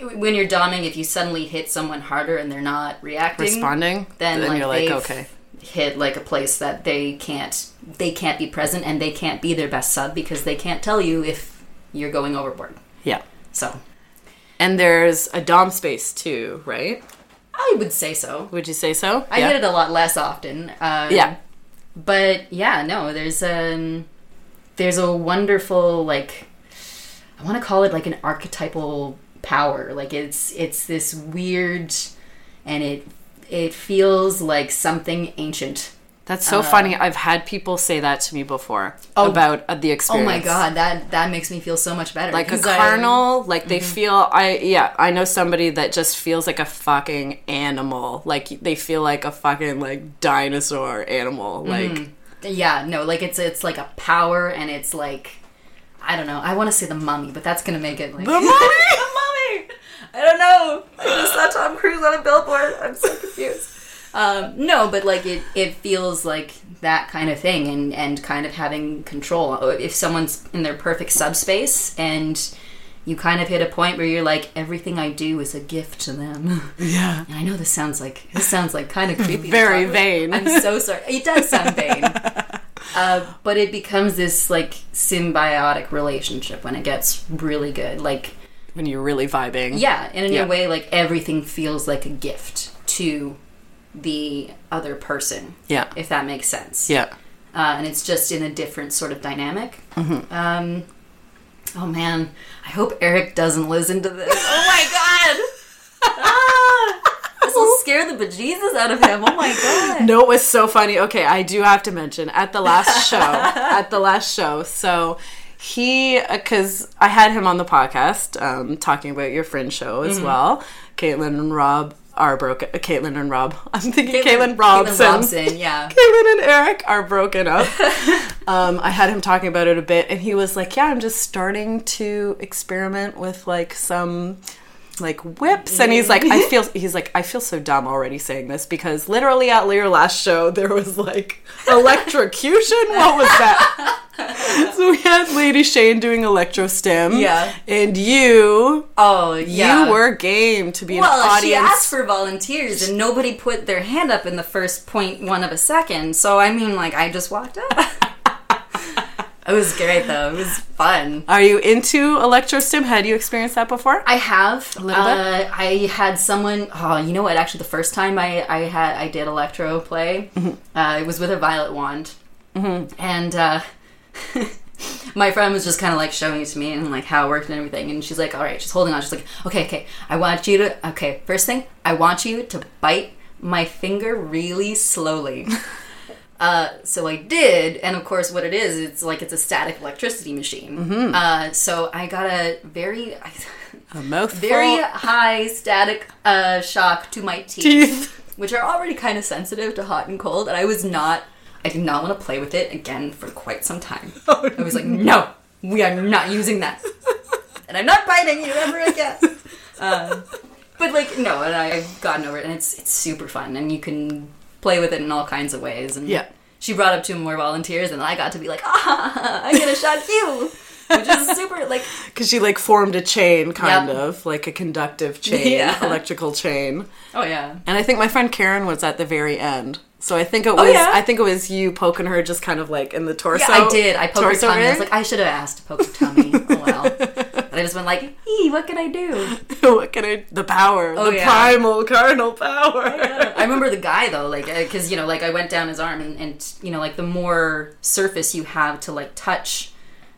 when you're doming, if you suddenly hit someone harder and they're not reacting, responding then, like, you're like okay hit like a place that they can't they can't be present and they can't be their best sub because they can't tell you if you're going overboard. Yeah So and there's a dom space too right I would say so. would you say so I yeah. hit it a lot less often. Um, yeah but yeah no there's um there's a wonderful like i want to call it like an archetypal power like it's it's this weird and it it feels like something ancient That's so funny. I've had people say that to me before about uh, the experience. Oh my god, that that makes me feel so much better. Like a 'cause I- carnal, like they feel. I yeah, I know somebody that just feels like a fucking animal. Like they feel like a fucking like dinosaur animal. Like Yeah, no, like it's it's like a power, and it's like I don't know. I want to say the mummy, but that's gonna make it like The mummy! the mummy. I don't know. I just saw Tom Cruise on a billboard. I'm so confused. Um, no, but like it, it feels like that kind of thing, and and kind of having control. If someone's in their perfect subspace, and you kind of hit a point where you're like, everything I do is a gift to them. yeah, And I know this sounds like this sounds like kind of creepy. Very vain. I'm so sorry. It does sound vain. Uh, but it becomes this like symbiotic relationship when it gets really good. Like when you're really vibing. yeah, and in Yeah. a way, like everything feels like a gift to the other person, yeah, if that makes sense. yeah. Uh, and it's just in a different sort of dynamic. Mm-hmm. Um, oh man, I hope Eric doesn't listen to this. Oh my god! Ah, this will scare the bejesus out of him. Oh my god! No, it was so funny. Okay, I do have to mention at the last show, at the last show, so he, because I had him on the podcast um, talking about your friend show as Mm-hmm. well. Caitlin and Rob are broken. Caitlin and Rob. I'm thinking Caitlin, Caitlin Robson. Robson, yeah. Caitlin and Eric are broken up. um, I had him talking about it a bit, and he was like, "Yeah, I'm just starting to experiment with like some." Like whips and he's like i feel he's like i feel so dumb already saying this because literally at your last show there was like electrocution what was that so we had lady shane doing electro stim Yeah. and you Oh yeah. you were game to be an Well, she asked for volunteers, and nobody put their hand up in the first point one of a second. So I mean, like, I just walked up. it was great though. It was fun. are you into electrostim? had you experienced that before I have. A little bit? uh, I had someone. Oh, you know what? Actually, the first time I I had I did electro play, uh, it was with a violet wand, and uh, my friend was just kind of like showing it to me and like how it worked and everything. And she's like, "All right," she's holding on. She's like, "Okay, okay. I want you to. Okay, first thing, I want you to bite my finger really slowly." Uh, so I did, and of course, what it is, it's like it's a static electricity machine. Uh, so I got a very, a mouthful very high static uh, shock to my teeth, teeth which are already kind of sensitive to hot and cold. And I was not, I did not want to play with it again for quite some time. I was like, no, we are not using that, and I'm not biting you ever again. Um, but like, no, and I've gotten over it, and it's it's super fun, and you can play with it in all kinds of ways. And Yeah. she brought up two more volunteers, and I got to be like, ah, I'm gonna shock you. Which is super like because she like formed a chain kind Yep. of like a conductive chain Yeah. electrical chain oh yeah And I think my friend Karen was at the very end. So I think it was Oh, yeah? I think it was you poking her just kind of like in the torso. Yeah, I did. I poked her tummy. I was like, I should have asked to poke her tummy. oh well. But I just went like, ee, what can I do? what can I the power, Oh, the yeah. primal carnal power. I remember the guy though, like, because you know, like I went down his arm, and, and you know, like the more surface you have to like touch,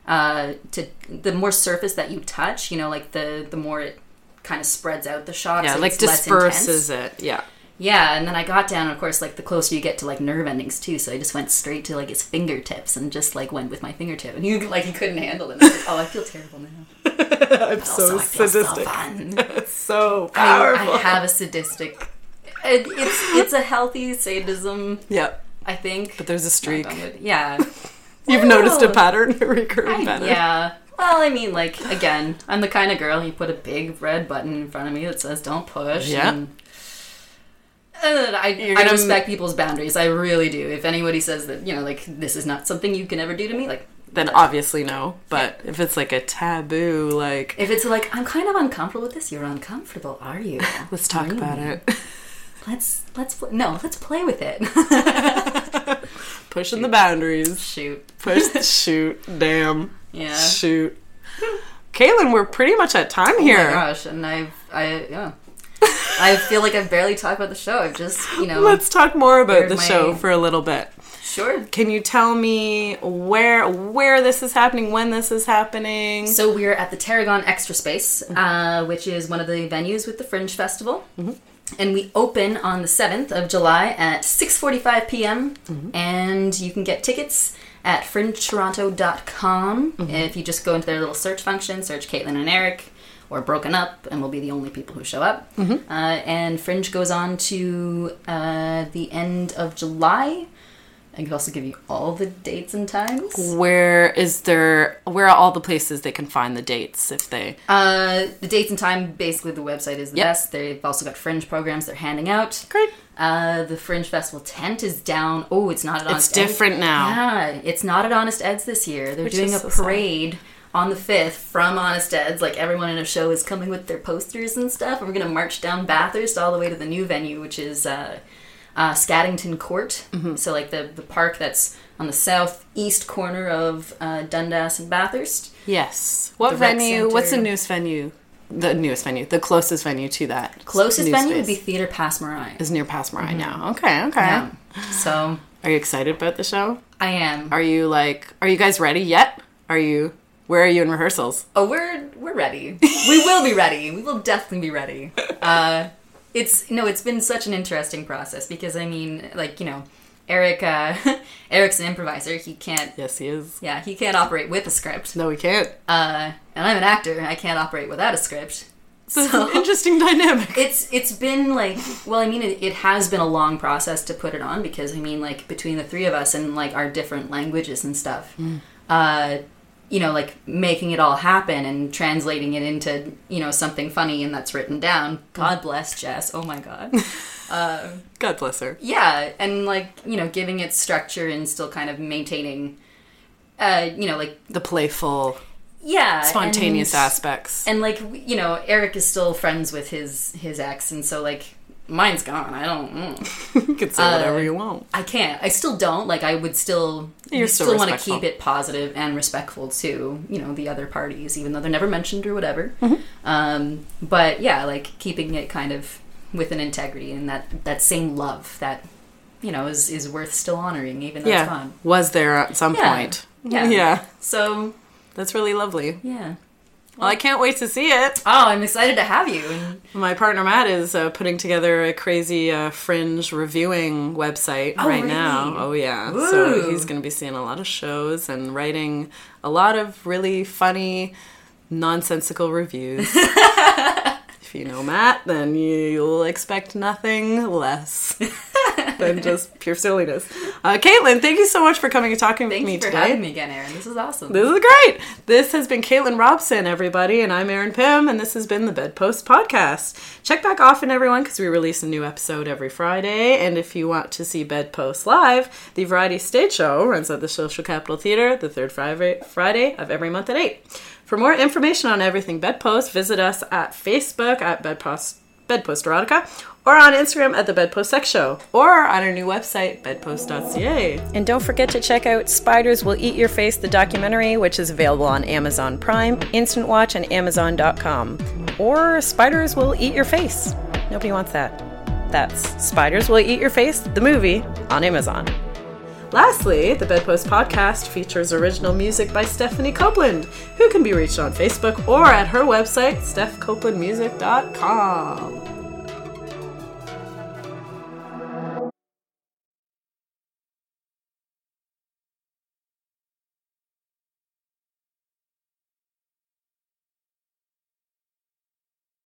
uh, to the more surface that you touch, you know, like the the more it kind of spreads out the shock. Yeah, so like disperses it. Yeah. Yeah, and then I got down, of course, like the closer you get to like nerve endings too. So I just went straight to like his fingertips and just like went with my fingertip, and he like he couldn't handle it. I was like, oh, I feel terrible now. I'm Also, so I feel so sadistic. fun. So I, powerful. I have a sadistic. It, it's it's a healthy sadism, Yep. I think. But there's a streak. Yeah. You've noticed a pattern, a recurring I- pattern. yeah. Well, I mean, like again, I'm the kind of girl you put a big red button in front of me that says "Don't push." Yeah. And, and Uh, I, You're I respect people's boundaries. I really do. If anybody says that, you know, like this is not something you can ever do to me, like Then obviously no. But if it's like a taboo, like if it's like I'm kind of uncomfortable with this, you're uncomfortable, are you? let's talk about it. Let's let's pl- no, let's play with it. Pushing the boundaries. Shoot. Push shoot. Damn. Yeah. Shoot. Caitlin, we're pretty much at time Oh here. my gosh, and I've I yeah. I feel like I've barely talked about the show. I've just you know Let's talk more about the my- show for a little bit. sure. Can you tell me where where this is happening, when this is happening? So we're at the Tarragon Extra Space, mm-hmm. uh, which is one of the venues with the Fringe Festival. Mm-hmm. and we open on the 7th of July at 6:45 p.m. Mm-hmm. and you can get tickets at fringetoronto.com if you just go into their little search function, search Caitlin and Eric or Broken Up, and we'll be the only people who show up. Uh, and Fringe goes on to uh, the end of July. I could also give you all the dates and times. Where is there? Where are all the places they can find the dates if they? Uh, the dates and time, basically, the website is the Yep. best. They've also got fringe programs they're handing out. Great. Uh, the Fringe Festival tent is down. Oh, it's not at Honest Ed's It's different now. Yeah, it's not at Honest Eds this year. They're Which doing a so sad. On the 5th from Honest Eds. Like, everyone in a show is coming with their posters and stuff. And we're going to march down Bathurst all the way to the new venue, which is uh, uh, Scaddington Court. Mm-hmm. So, like, the, the park that's on the southeast corner of uh, Dundas and Bathurst. Yes. What The venue? What's the newest venue? The newest venue. The closest venue to that. Closest venue would be Theatre Passe Muraille. is near Passe Muraille now. Okay. Okay. Yeah. So, Are you excited about the show? I am. Are you like? Are you guys ready yet? Are you? Where are you in rehearsals? Oh, we're we're ready. we will be ready. We will definitely be ready. Uh, it's no, it's been such an interesting process because I mean, like you know, Eric, uh, Eric's an improviser. He can't. Yes, he is. Yeah, he can't operate with a script. No, he can't. Uh, and I'm an actor. I can't operate without a script. So an interesting dynamic. It's it's been like well, I mean, it, it has been a long process to put it on because I mean, like between the three of us and like our different languages and stuff, uh, you know, like making it all happen and translating it into you know something funny and that's written down. God bless Jess. Oh my God. God bless her. yeah, and like you know, giving it structure and still kind of maintaining, uh, you know, like The playful, yeah, spontaneous and- aspects. and like you know eric is still friends with his his ex and so like mine's gone i don't mm. you can say whatever you want. i can't i still don't like i would still You're still still want to keep it positive and respectful to you know the other parties even though they're never mentioned or whatever Mm-hmm. um but yeah like keeping it kind of with an integrity and that that same love that you know is is worth still honoring even though it's Yeah. gone Was there at some Yeah. point? Yeah. Yeah. so That's really lovely. yeah Well, I can't wait to see it. oh i'm excited to have you and My partner Matt is uh, putting together a crazy uh, fringe reviewing website Oh, right really? now. Oh yeah, Woo. so he's going to be seeing a lot of shows and writing a lot of really funny, nonsensical reviews. if you know Matt, then you'll expect nothing less than just pure silliness. Uh, Caitlin, thank you so much for coming and talking thank with me for today. having me again Erin this is awesome This is great. This has been Caitlin Robson, everybody, and I'm Erin Pym, and this has been the Bedpost Podcast. Check back often, everyone, because we release a new episode every Friday. And if you want to see Bedpost live, the Variety Stage Show runs at the Social Capital Theater the third Friday, Friday of every month at 8. For more information on everything Bedpost, visit us at Facebook at Bedpost, Bedpost Erotica or on Instagram at the Bedpost Sex Show or on our new website, bedpost.ca. And don't forget to check out Spiders Will Eat Your Face, the documentary, which is available on Amazon Prime, Instant Watch, and Amazon.com. Or Spiders Will Eat Your Face. Nobody wants that. That's Spiders Will Eat Your Face, the movie, on Amazon. Lastly, the Bedpost podcast features original music by Stephanie Copeland, who can be reached on Facebook or at her website, stephcopelandmusic.com.